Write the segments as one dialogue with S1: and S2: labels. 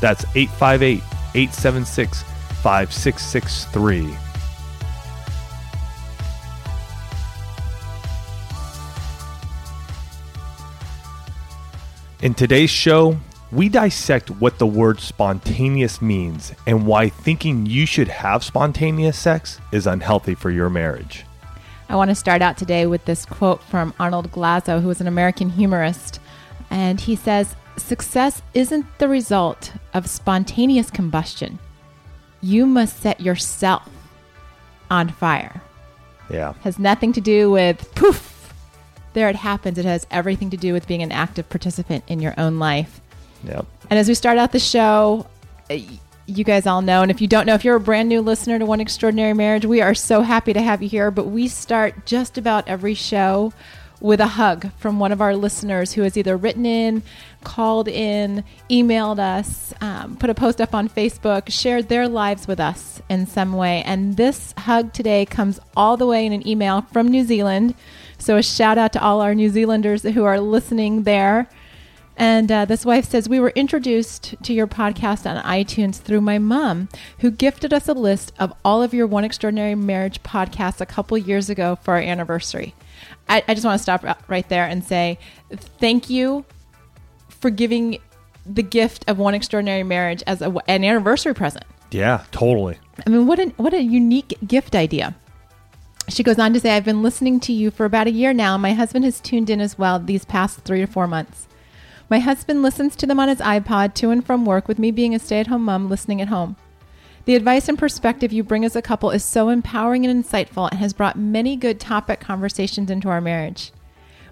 S1: That's 858 876 5663. In today's show, we dissect what the word spontaneous means and why thinking you should have spontaneous sex is unhealthy for your marriage.
S2: I want to start out today with this quote from Arnold Glasow, who is an American humorist. And he says, Success isn't the result of spontaneous combustion. You must set yourself on fire.
S1: Yeah.
S2: Has nothing to do with poof, there it happens. It has everything to do with being an active participant in your own life.
S1: Yep.
S2: And as we start out the show, you guys all know, and if you don't know, if you're a brand new listener to One Extraordinary Marriage, we are so happy to have you here. But we start just about every show with a hug from one of our listeners who has either written in, called in, emailed us, um, put a post up on Facebook, shared their lives with us in some way. And this hug today comes all the way in an email from New Zealand. So a shout out to all our New Zealanders who are listening there. And uh, this wife says, We were introduced to your podcast on iTunes through my mom, who gifted us a list of all of your One Extraordinary Marriage podcasts a couple years ago for our anniversary. I, I just want to stop right there and say thank you for giving the gift of One Extraordinary Marriage as a, an anniversary present.
S1: Yeah, totally.
S2: I mean, what a, what a unique gift idea. She goes on to say, I've been listening to you for about a year now. My husband has tuned in as well these past three to four months. My husband listens to them on his iPod to and from work, with me being a stay at home mom listening at home. The advice and perspective you bring as a couple is so empowering and insightful and has brought many good topic conversations into our marriage.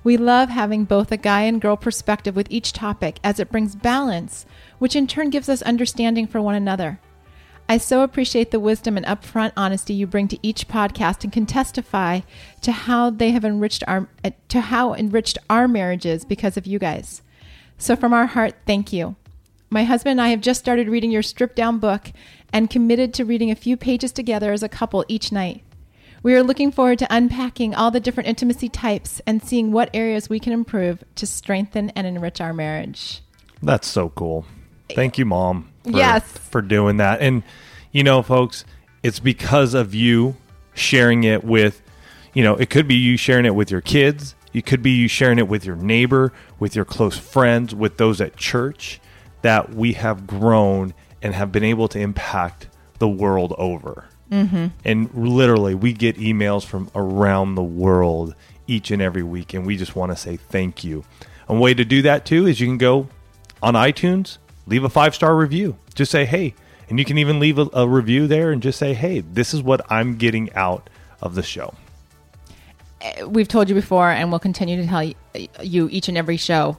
S2: We love having both a guy and girl perspective with each topic as it brings balance, which in turn gives us understanding for one another. I so appreciate the wisdom and upfront honesty you bring to each podcast and can testify to how they have enriched our to how enriched our marriages because of you guys. So, from our heart, thank you. My husband and I have just started reading your stripped down book and committed to reading a few pages together as a couple each night. We are looking forward to unpacking all the different intimacy types and seeing what areas we can improve to strengthen and enrich our marriage.
S1: That's so cool. Thank you, Mom. For,
S2: yes.
S1: For doing that. And, you know, folks, it's because of you sharing it with, you know, it could be you sharing it with your kids. It could be you sharing it with your neighbor, with your close friends, with those at church that we have grown and have been able to impact the world over. Mm-hmm. And literally, we get emails from around the world each and every week, and we just want to say thank you. A way to do that too is you can go on iTunes, leave a five star review. Just say, hey, and you can even leave a, a review there and just say, hey, this is what I'm getting out of the show
S2: we've told you before and we'll continue to tell you each and every show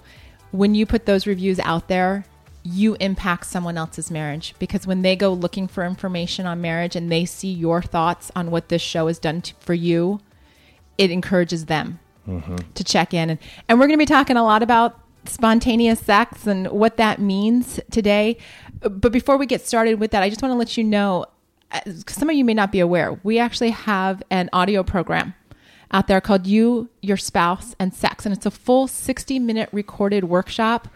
S2: when you put those reviews out there you impact someone else's marriage. Because when they go looking for information on marriage and they see your thoughts on what this show has done to, for you it encourages them mm-hmm. to check in. And, and we're going to be talking a lot about spontaneous sex and what that means today. But before we get started with that i just want to let you know uh, some of you may not be aware we actually have an audio program out there called You, Your Spouse, and Sex. And it's a full 60 minute recorded workshop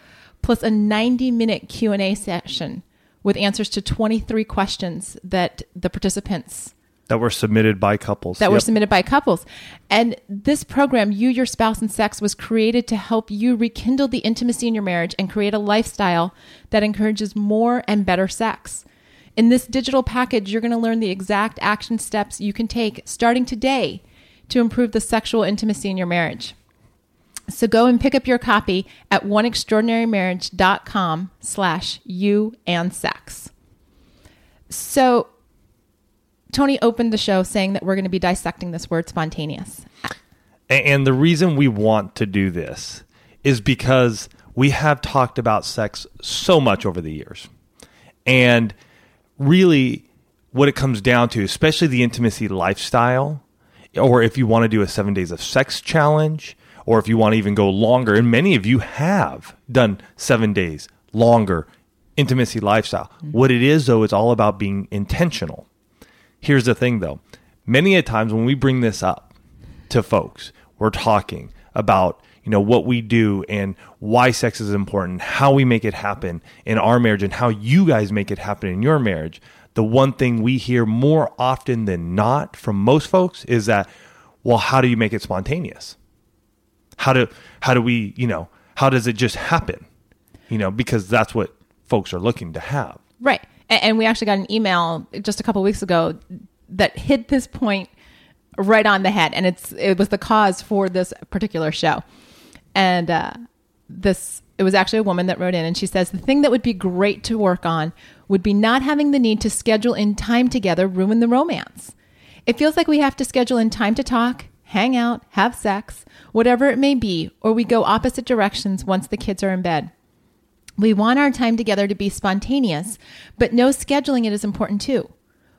S2: plus a 90 minute Q&A session with answers to 23 questions that the participants
S1: that were submitted by couples.
S2: That yep. were submitted by couples. And this program, You, Your Spouse, and Sex, was created to help you rekindle the intimacy in your marriage and create a lifestyle that encourages more and better sex. In this digital package, you're going to learn the exact action steps you can take starting today to improve the sexual intimacy in your marriage. So go and pick up your copy at oneextraordinarymarriage.com slash you and sex. So Tony opened the show saying that we're going to be dissecting this word spontaneous.
S1: And the reason we want to do this is because we have talked about sex so much over the years. And really what it comes down to, especially the intimacy lifestyle, or if you want to do a seven days of sex challenge, or if you want to even go longer, and many of you have done seven days longer intimacy lifestyle. Mm-hmm. What it is, though, it's all about being intentional. Here's the thing, though. Many a times when we bring this up to folks, we're talking about you know what we do and why sex is important, how we make it happen in our marriage, and how you guys make it happen in your marriage. The one thing we hear more often than not from most folks is that, well, how do you make it spontaneous? How do how do we you know how does it just happen? You know because that's what folks are looking to have.
S2: Right. And, we actually got an email just a couple weeks ago that hit this point right on the head, and it's it was the cause for this particular show. And uh, this it was actually a woman that wrote in, and she says the thing that would be great to work on would be not having the need to schedule in time together ruin the romance. It feels like we have to schedule in time to talk, hang out, have sex, whatever it may be, or we go opposite directions once the kids are in bed. We want our time together to be spontaneous, but no scheduling it is important too.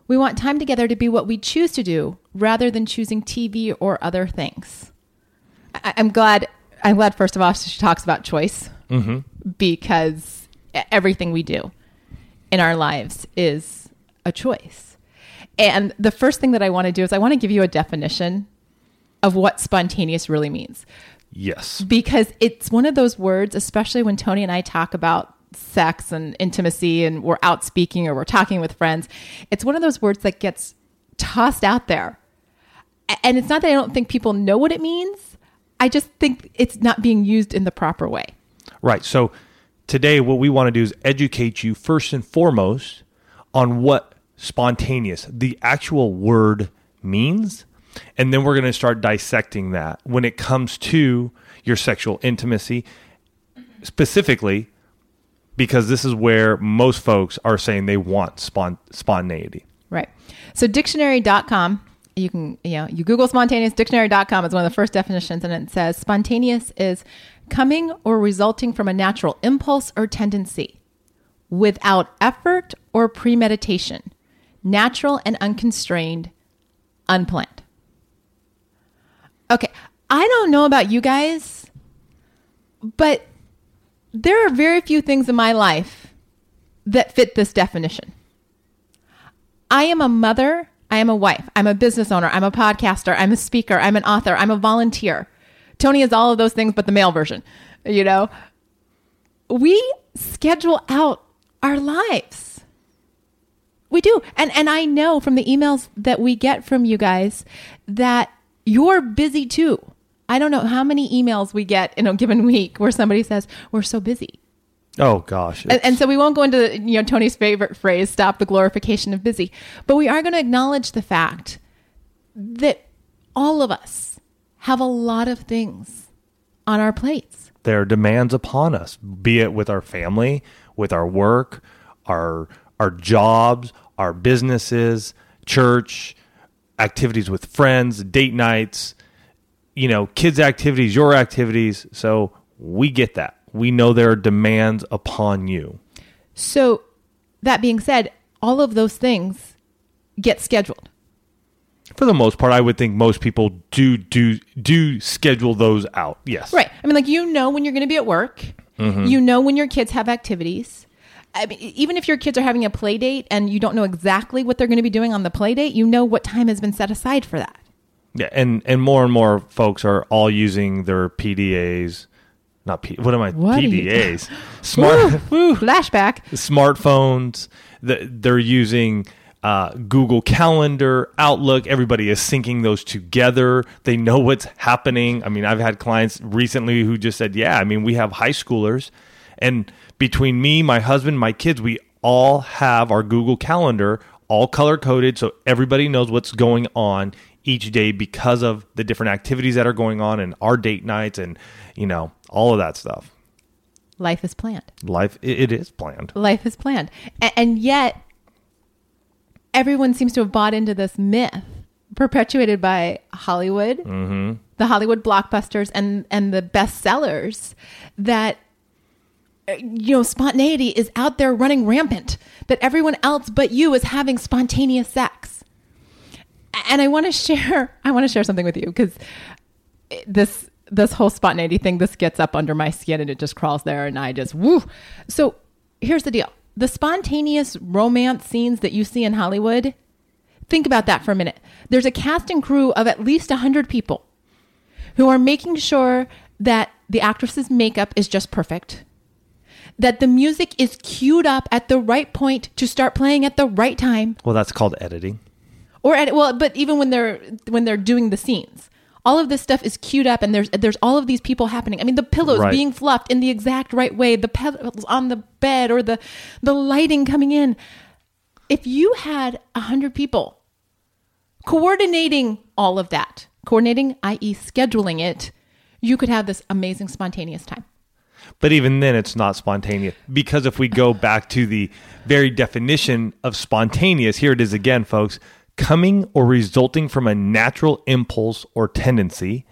S2: We want time together to be what we choose to do rather than choosing TV or other things. I- I'm glad. I'm glad. First of all, she talks about choice mm-hmm. because e- everything we do in our lives is a choice. And the first thing that I want to do is I want to give you a definition of what spontaneous really means
S1: Yes.
S2: because it's one of those words, especially when Tony and I talk about sex and intimacy and we're out speaking or we're talking with friends. It's one of those words that gets tossed out there. And it's not that I don't think people know what it means. I just think it's not being used in the proper way.
S1: Right. So today, what we want to do is educate you first and foremost on what spontaneous, the actual word, means. And then we're going to start dissecting that when it comes to your sexual intimacy, specifically, because this is where most folks are saying they want spon- spontaneity.
S2: Right. So dictionary.com, you can, you know, you Google spontaneous, dictionary.com is one of the first definitions, and it says spontaneous is coming or resulting from a natural impulse or tendency without effort or premeditation, natural and unconstrained, unplanned. Okay. I don't know about you guys, but there are very few things in my life that fit this definition. I am a mother. I am a wife. I'm a business owner. I'm a podcaster. I'm a speaker. I'm an author. I'm a volunteer. Tony is all of those things, but the male version. You know, we schedule out our lives. We do. And and I know from the emails that we get from you guys that you're busy too. I don't know how many emails we get in a given week where somebody says, We're so busy.
S1: Oh, gosh.
S2: And, and so we won't go into you know Tony's favorite phrase, "Stop the glorification of busy," but we are going to acknowledge the fact that all of us have a lot of things on our plates.
S1: there are demands upon us, be it with our family, with our work, our our jobs, our businesses, church, activities with friends, date nights, you know, kids activities, your activities. So we get that. We know there are demands upon you.
S2: So, that being said, all of those things get scheduled.
S1: For the most part, I would think most people do do do schedule those out. Yes.
S2: Right. I mean, like, you know when you're going to be at work, mm-hmm. you know when your kids have activities. I mean, even if your kids are having a play date and you don't know exactly what they're going to be doing on the play date, you know what time has been set aside for that.
S1: Yeah, and and more and more folks are all using their PDAs, not P. What am I?
S2: What
S1: PDAs, smart
S2: Woo, flashback.
S1: smartphones. The, they're using uh, Google Calendar, Outlook. Everybody is syncing those together. They know what's happening. I mean, I've had clients recently who just said, "Yeah, I mean, we have high schoolers, and between me, my husband, my kids, we all have our Google Calendar all color coded, so everybody knows what's going on." Each day because of the different activities that are going on and our date nights and you know all of that stuff
S2: Life is planned.
S1: life it, is planned
S2: Life is planned. And yet, everyone seems to have bought into this myth perpetuated by Hollywood, the Hollywood blockbusters, and, and the bestsellers that uh, you know, spontaneity is out there running rampant, that everyone else but you is having spontaneous sex. And I want to share, I want to share something with you because this this whole spontaneity thing, this gets up under my skin and it just crawls there, and I just woo. So here's the deal: the spontaneous romance scenes that you see in Hollywood. Think about that for a minute. There's a cast and crew of at least 100 people who are making sure that the actress's makeup is just perfect, that the music is queued up at the right point to start playing at the right time,
S1: Well, that's called editing.
S2: Or at well, but even when they're when they're doing the scenes. All of this stuff is queued up, and there's there's all of these people happening. I mean, the pillows
S1: Right.
S2: being fluffed in the exact right way, the petals on the bed, or the the lighting coming in. If you had a hundred people coordinating all of that, coordinating, i.e., scheduling it, you could have this amazing spontaneous time.
S1: But even then, it's not spontaneous because if we go back to the very definition of spontaneous, here it is again, folks coming or resulting from a natural impulse or tendency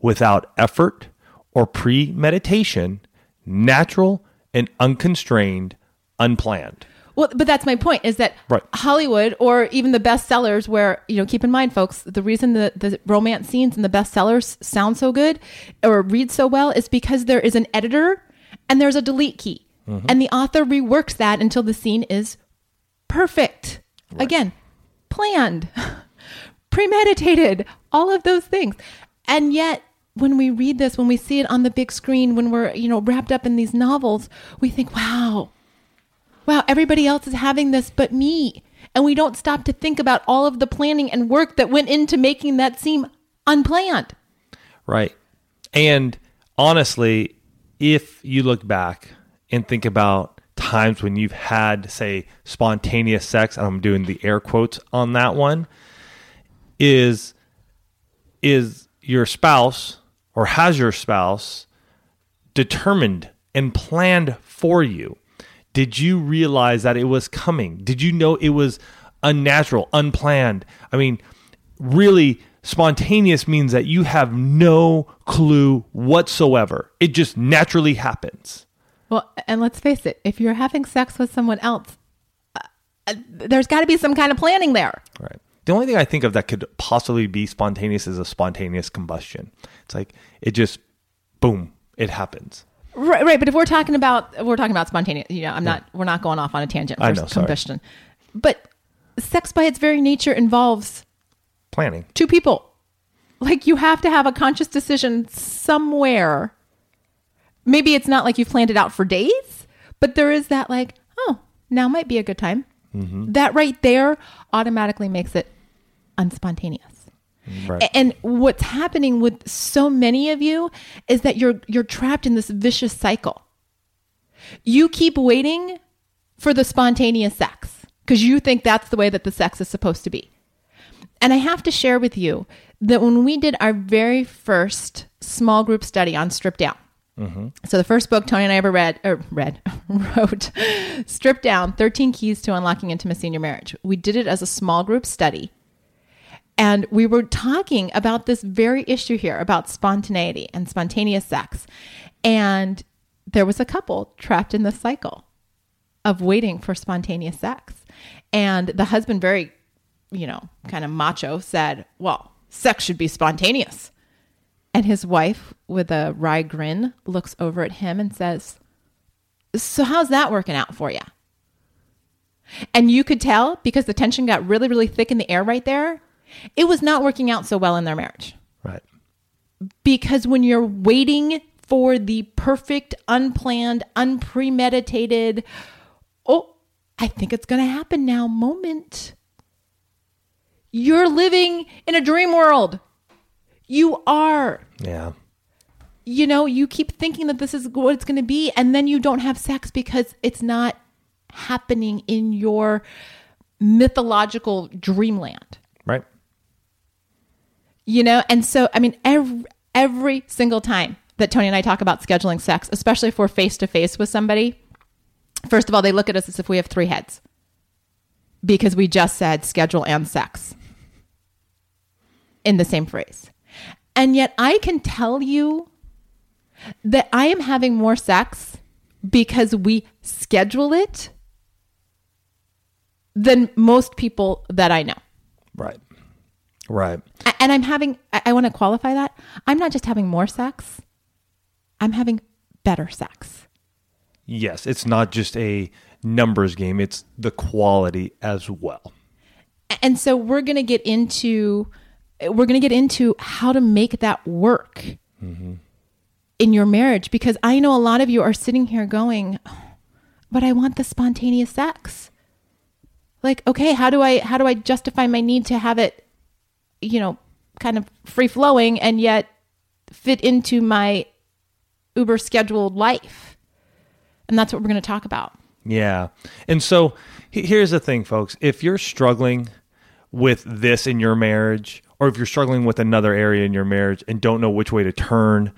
S1: without effort or premeditation, natural and unconstrained, unplanned.
S2: Well, but that's my point is that
S1: Right.
S2: Hollywood or even the bestsellers where, you know, keep in mind, folks, the reason that the romance scenes in the bestsellers sound so good or read so well is because there is an editor and there's a delete key. Mm-hmm. And the author reworks that until the scene is perfect. Again, planned, premeditated, all of those things. And yet, when we read this, when we see it on the big screen, when we're, you know, wrapped up in these novels, we think, wow, wow, everybody else is having this but me. And we don't stop to think about all of the planning and work that went into making that seem unplanned.
S1: Right. And honestly, if you look back and think about times when you've had, say, spontaneous sex, and I'm doing the air quotes on that one, is is your spouse or has your spouse determined and planned for you? Did you realize that it was coming? Did you know it was unnatural, unplanned? I mean, really, spontaneous means that you have no clue whatsoever. It just naturally happens.
S2: Well, and let's face it, if you're having sex with someone else, uh, uh, there's got to be some kind of planning there.
S1: Right. The only thing I think of that could possibly be spontaneous is a spontaneous combustion. It's like it just boom, it happens.
S2: Right, right. But if we're talking about we're talking about spontaneous, you know, I'm not we're not going off on a tangent
S1: I
S2: for
S1: know, sorry.
S2: combustion. But sex by its very nature involves
S1: Planning.
S2: two people. Like you have to have a conscious decision somewhere. Maybe it's not like you've planned it out for days, but there is that like, oh, now might be a good time. Mm-hmm. That right there automatically makes it unspontaneous.
S1: Mm-hmm.
S2: Right. And what's happening with so many of you is that you're you're trapped in this vicious cycle. You keep waiting for the spontaneous sex because you think that's the way that the sex is supposed to be. And I have to share with you that when we did our very first small group study on strip down, so the first book Tony and I ever read, or read, wrote, Strip Down 13 Keys to Unlocking Intimacy in Your Marriage. We did it as a small group study. And we were talking about this very issue here about spontaneity and spontaneous sex. And there was a couple trapped in the cycle of waiting for spontaneous sex. And the husband, very, you know, kind of macho, said, Well, sex should be spontaneous. And his wife, with a wry grin, looks over at him and says, So, how's that working out for you? And you could tell because the tension got really, really thick in the air right there, it was not working out so well in their marriage.
S1: Right.
S2: Because when you're waiting for the perfect, unplanned, unpremeditated, oh, I think it's going to happen now moment, you're living in a dream world. You are
S1: Yeah.
S2: you know, you keep thinking that this is what it's going to be, and then you don't have sex because it's not happening in your mythological dreamland.
S1: Right.
S2: You know, and so I mean, every every single time that Tony and I talk about scheduling sex, especially if we're face to face with somebody, first of all, they look at us as if we have three heads because we just said schedule and sex in the same phrase. And yet I can tell you that I am having more sex because we schedule it than most people that I know.
S1: Right. Right.
S2: And I'm having, I, want to qualify that. I'm not just having more sex, I'm having better sex.
S1: Yes, it's not just a numbers game, it's the quality as well.
S2: And so we're going to get into, we're going to get into how to make that work mm-hmm. in your marriage because I know a lot of you are sitting here going, but I want the spontaneous sex. Like, okay, how do I how do I justify my need to have it, you know, kind of free flowing and yet fit into my uber scheduled life? And that's what we're going to talk about.
S1: Yeah. And so here's the thing, folks. If you're struggling with this in your marriage, or if you're struggling with another area in your marriage and don't know which way to turn,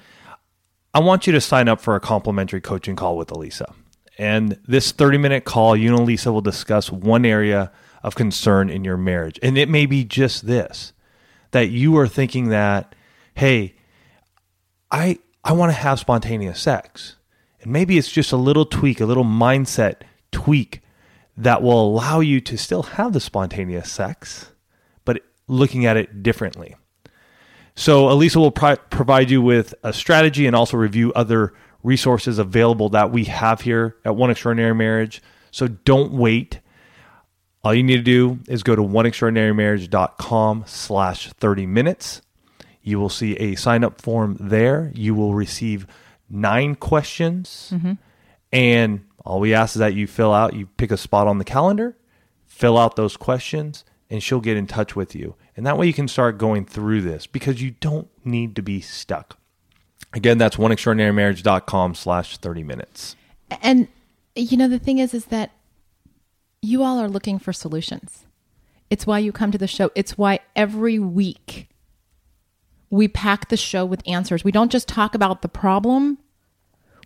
S1: I want you to sign up for a complimentary coaching call with Alisa. And this 30 minute call, you and Alisa will discuss one area of concern in your marriage. And it may be just this that you are thinking that, hey, I I want to have spontaneous sex. And maybe it's just a little tweak, a little mindset tweak that will allow you to still have the spontaneous sex, looking at it differently. So, Alisa will pro- provide you with a strategy and also review other resources available that we have here at One Extraordinary Marriage. So, don't wait. All you need to do is go to oneextraordinarymarriage.com slash 30 minutes. You will see a sign up form there. You will receive nine questions. Mm-hmm. And all we ask is that you fill out, you pick a spot on the calendar, fill out those questions, and she'll get in touch with you. And that way you can start going through this because you don't need to be stuck. Again, that's oneextraordinarymarriage.com slash 30 minutes.
S2: And you know the thing is is that you all are looking for solutions. It's why you come to the show. It's why every week we pack the show with answers. We don't just talk about the problem.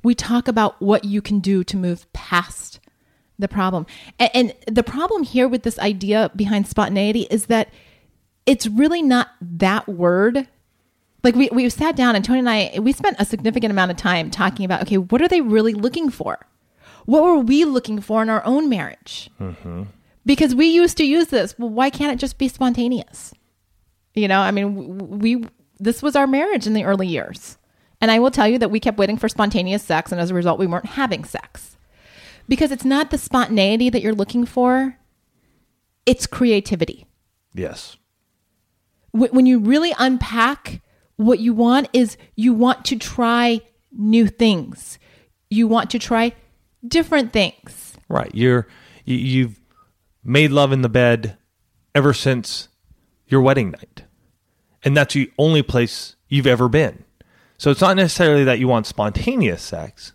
S2: We talk about what you can do to move past the problem. And, and the problem here with this idea behind spontaneity is that it's really not that word. Like we, we sat down and Tony and I we spent a significant amount of time talking about okay what are they really looking for? What were we looking for in our own marriage? Mm-hmm. Because we used to use this well why can't it just be spontaneous? You know I mean we this was our marriage in the early years. And I will tell you that we kept waiting for spontaneous sex and as a result we weren't having sex because it's not the spontaneity that you're looking for it's creativity
S1: Yes.
S2: When you really unpack what you want is you want to try new things you want to try different things
S1: Right. You're you've made love in the bed ever since your wedding night. And that's the only place you've ever been. So it's not necessarily that you want spontaneous sex.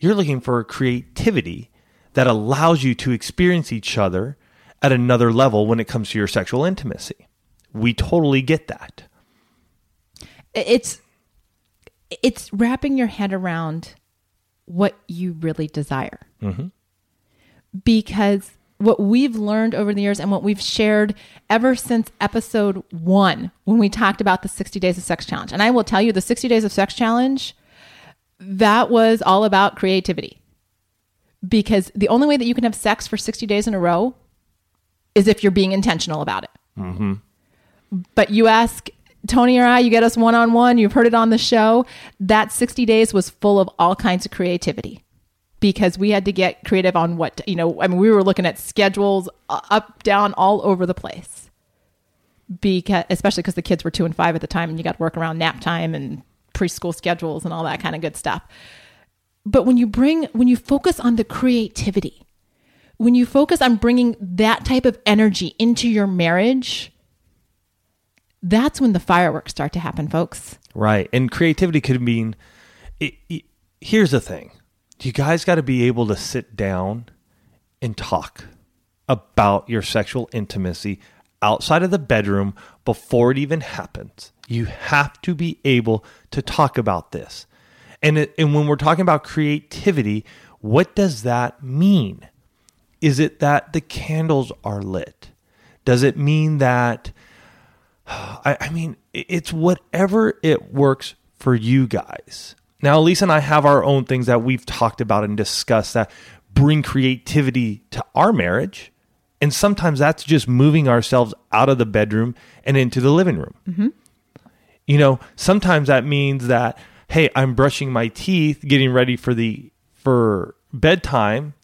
S1: You're looking for creativity that allows you to experience each other at another level when it comes to your sexual intimacy. We totally get that.
S2: it's it's wrapping your head around what you really desire mm-hmm. because what we've learned over the years and what we've shared ever since episode one when we talked about the 60 days of sex challenge and i will tell you the 60 days of sex challenge that was all about creativity because the only way that you can have sex for 60 days in a row is if you're being intentional about it mm-hmm. but you ask Tony or I, you get us one on one, you've heard it on the show. That 60 days was full of all kinds of creativity because we had to get creative on what, you know, I mean, we were looking at schedules up, down, all over the place. Because, especially because the kids were two and five at the time and you got to work around nap time and preschool schedules and all that kind of good stuff. But when you bring, when you focus on the creativity, when you focus on bringing that type of energy into your marriage, that's when the fireworks start to happen, folks.
S1: Right. And creativity could mean it, it- here's the thing you guys got to be able to sit down and talk about your sexual intimacy outside of the bedroom before it even happens. You have to be able to talk about this. And, it, and when we're talking about creativity, what does that mean? Is it that the candles are lit? Does it mean that I, I mean, it's whatever it works for you guys. Now, Elise and I have our own things that we've talked about and discussed that bring creativity to our marriage. And sometimes that's just moving ourselves out of the bedroom and into the living room. Mm-hmm. You know, sometimes that means that, hey, I'm brushing my teeth, getting ready for the for bedtime,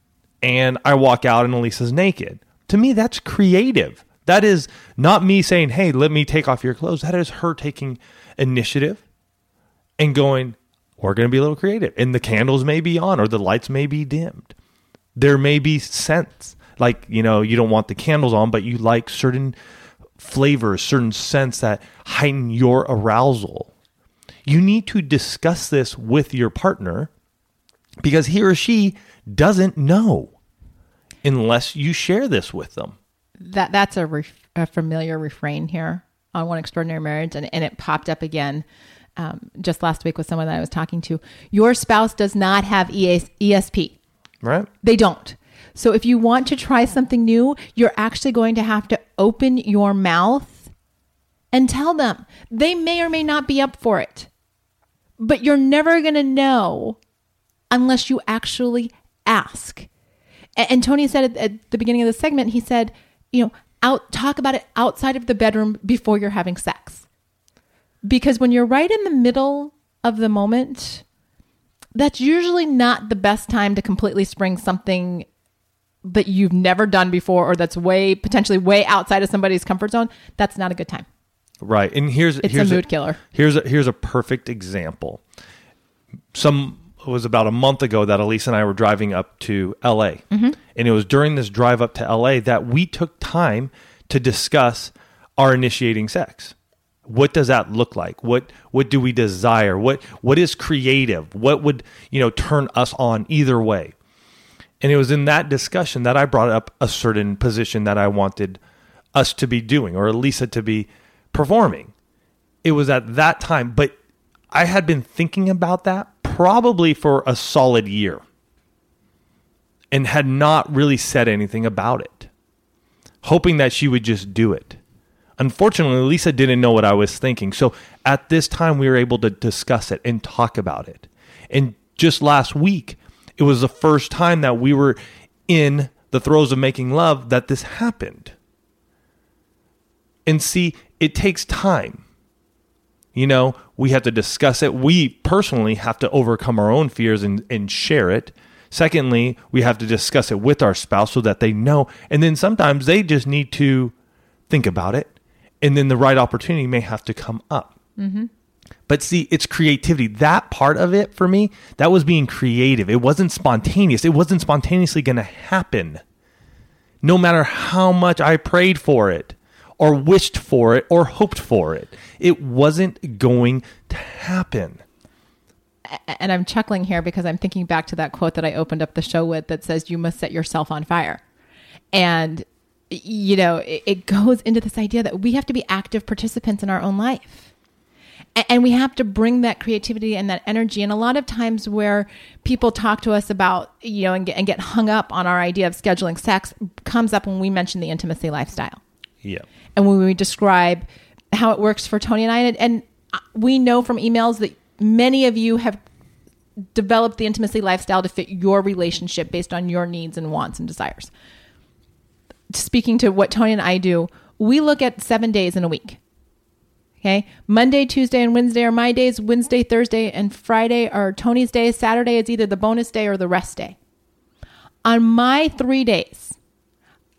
S1: and I walk out and Alisa's naked. To me, that's creative. That is not me saying, hey, let me take off your clothes. That is her taking initiative and going, we're going to be a little creative. And the candles may be on or the lights may be dimmed. There may be scents. Like, you know, you don't want the candles on, but you like certain flavors, certain scents that heighten your arousal. You need to discuss this with your partner because he or she doesn't know unless you share this with them.
S2: That that's a, ref, a familiar refrain here on One Extraordinary Marriage, and, and it popped up again um, just last week with someone that I was talking to. Your spouse does not have ES, ESP.
S1: Right.
S2: They don't. So if you want to try something new, you're actually going to have to open your mouth and tell them. They may or may not be up for it, but you're never going to know unless you actually ask. And, Tony said at, at the beginning of the segment, he said, you know, out talk about it outside of the bedroom before you're having sex. Because when you're right in the middle of the moment, that's usually not the best time to completely spring something that you've never done before or that's way potentially way outside of somebody's comfort zone. That's not a good time.
S1: Right. And here's
S2: It's
S1: here's
S2: a mood killer.
S1: Here's a, here's a perfect example. Some it was about a month ago that Elise and I were driving up to LA.
S2: Mm-hmm.
S1: And it was during this drive up to LA that we took time to discuss our initiating sex. What does that look like? What what do we desire? What what is creative? What would, you know, turn us on either way? And it was in that discussion that I brought up a certain position that I wanted us to be doing or Alisa to be performing. It was at that time, but I had been thinking about that probably for a solid year and had not really said anything about it, hoping that she would just do it. Unfortunately, Lisa didn't know what I was thinking. So at this time, we were able to discuss it and talk about it. And just last week, it was the first time that we were in the throes of making love that this happened. And see, it takes time. You know, we have to discuss it. We personally have to overcome our own fears and, and share it. Secondly, we have to discuss it with our spouse so that they know. And then sometimes they just need to think about it. And then the right opportunity may have to come up. Mm-hmm. But see, it's creativity. That part of it for me, that was being creative. It wasn't spontaneous. It wasn't spontaneously going to happen. No matter how much I prayed for it, or wished for it, or hoped for it, it wasn't going to happen.
S2: and I'm chuckling here because I'm thinking back to that quote that I opened up the show with that says, You must set yourself on fire. And, you know, it, goes into this idea that we have to be active participants in our own life. And we have to bring that creativity and that energy. And a lot of times, where people talk to us about, you know, and get, and get hung up on our idea of scheduling sex comes up when we mention the intimacy lifestyle
S1: Yeah.
S2: and when we describe how it works for Tony and I, and, and we know from emails that many of you have developed the intimacy lifestyle to fit your relationship based on your needs and wants and desires. Speaking to what Tony and I do, we look at seven days in a week. Okay. Monday, Tuesday, and Wednesday are my days. Wednesday, Thursday, and Friday are Tony's days. Saturday is either the bonus day or the rest day. On my three days,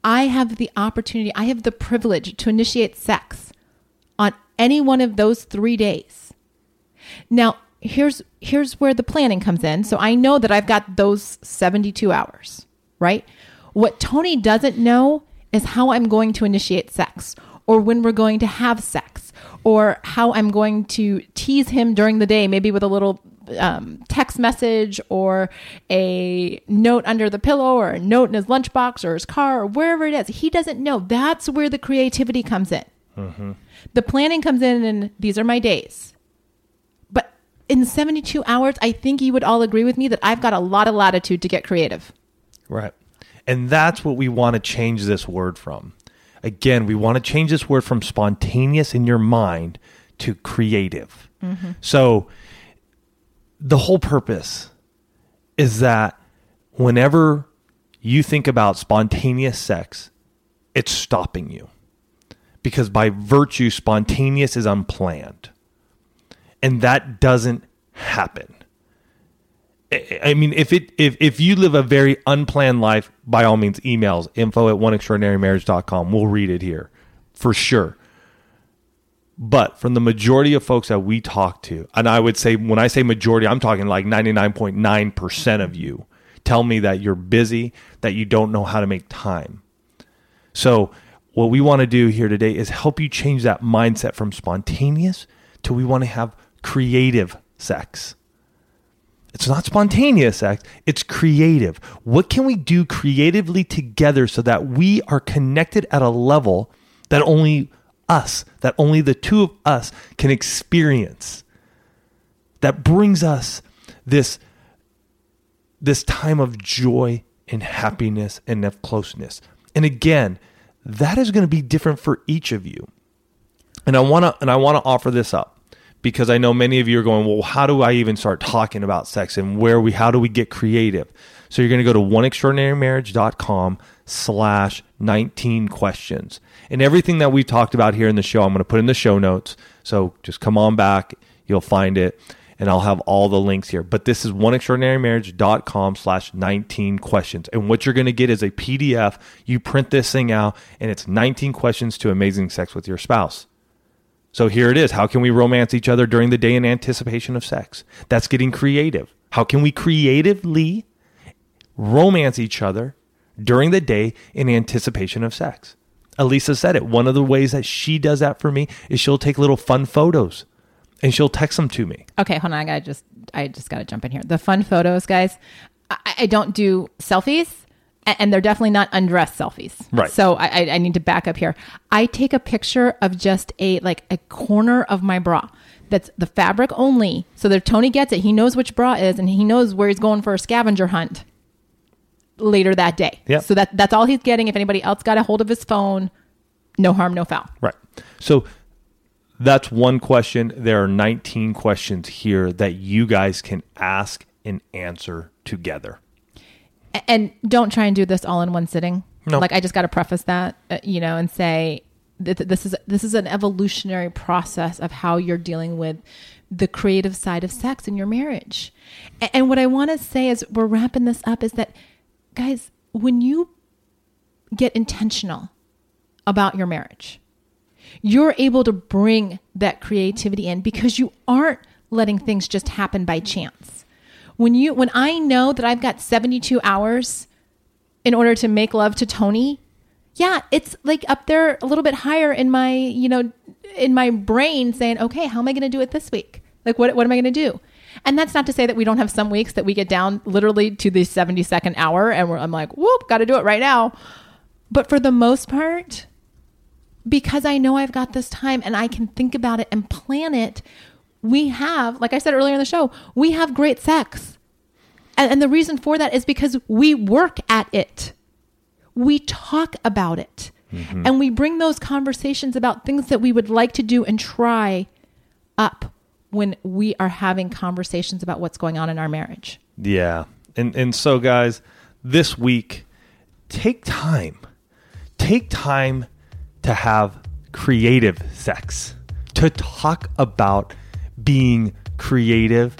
S2: I have the opportunity, I have the privilege to initiate sex on any one of those three days. Now, here's here's where the planning comes in. So I know that I've got those 72 hours, right? What Tony doesn't know is how I'm going to initiate sex or when we're going to have sex or how I'm going to tease him during the day, maybe with a little um, text message or a note under the pillow or a note in his lunchbox or his car or wherever it is. He doesn't know. That's where the creativity comes in. The planning comes in, and these are my days. But in 72 hours, I think you would all agree with me that I've got a lot of latitude to get creative.
S1: Right. And that's what we want to change this word from. Again, we want to change this word from spontaneous in your mind to creative. Mm-hmm. So the whole purpose is that whenever you think about spontaneous sex, it's stopping you. Because by virtue, spontaneous is unplanned. And that doesn't happen. I mean, if it if if you live a very unplanned life, by all means, emails info at oneextraordinarymarriage.com. We'll read it here for sure. But from the majority of folks that we talk to, and I would say when I say majority, I'm talking like 99.9% of you tell me that you're busy, that you don't know how to make time. So, what we want to do here today is help you change that mindset from spontaneous to we want to have creative sex. It's not spontaneous act, it's creative. What can we do creatively together so that we are connected at a level that only us, that only the two of us can experience? That brings us this, this time of joy and happiness and of closeness. And again, that is going to be different for each of you. And I want to and I want to offer this up because I know many of you are going, well, how do I even start talking about sex and where we, how do we get creative? So you're going to go to oneextraordinarymarriage.com slash 19 questions. And everything that we've talked about here in the show, I'm going to put in the show notes. So just come on back. You'll find it. And I'll have all the links here. But this is oneextraordinarymarriage.com slash 19 questions. And what you're going to get is a PDF. You print this thing out, and it's 19 questions to amazing sex with your spouse. So here it is. How can we romance each other during the day in anticipation of sex? That's getting creative. How can we creatively romance each other during the day in anticipation of sex? Alisa said it. One of the ways that she does that for me is she'll take little fun photos and she'll text them to me.
S2: Okay, hold on. I gotta just, I just gotta jump in here. The fun photos, guys. I, I don't do selfies, and they're definitely not undressed selfies.
S1: Right.
S2: So I, I, I need to back up here. I take a picture of just a like a corner of my bra. That's the fabric only. So that Tony gets it. He knows which bra is, and he knows where he's going for a scavenger hunt later that day.
S1: Yep.
S2: So that that's all he's getting. If anybody else got a hold of his phone, no harm, no foul.
S1: Right. So that's one question. There are 19 questions here that you guys can ask and answer together.
S2: And don't try and do this all in one sitting.
S1: No.
S2: Like I just got to preface that, uh, you know, and say that this is this is an evolutionary process of how you're dealing with the creative side of sex in your marriage. A- and what I want to say as we're wrapping this up is that guys, when you get intentional about your marriage, you're able to bring that creativity in because you aren't letting things just happen by chance. When you when I know that I've got 72 hours in order to make love to Tony, yeah, it's like up there a little bit higher in my, you know, in my brain saying, "Okay, how am I going to do it this week? Like what what am I going to do?" And that's not to say that we don't have some weeks that we get down literally to the 70 second hour and I'm like, "Whoop, got to do it right now." But for the most part, because I know I've got this time and I can think about it and plan it, we have, like I said earlier in the show, we have great sex. And, and the reason for that is because we work at it, we talk about it, mm-hmm. and we bring those conversations about things that we would like to do and try up when we are having conversations about what's going on in our marriage.
S1: Yeah. And and so guys, this week take time. Take time to have creative sex. To talk about being creative,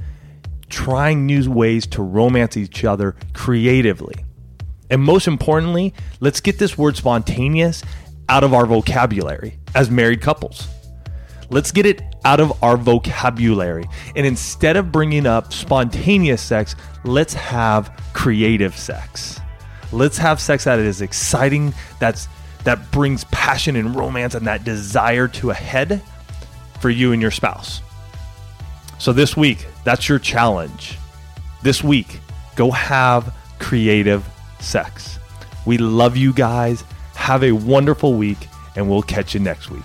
S1: trying new ways to romance each other creatively. And most importantly, let's get this word spontaneous out of our vocabulary as married couples. Let's get it out of our vocabulary. And instead of bringing up spontaneous sex, let's have creative sex. Let's have sex that is exciting, that's that brings passion and romance and that desire to a head for you and your spouse. So this week, that's your challenge. This week, go have creative sex. We love you guys. Have a wonderful week, and we'll catch you next week.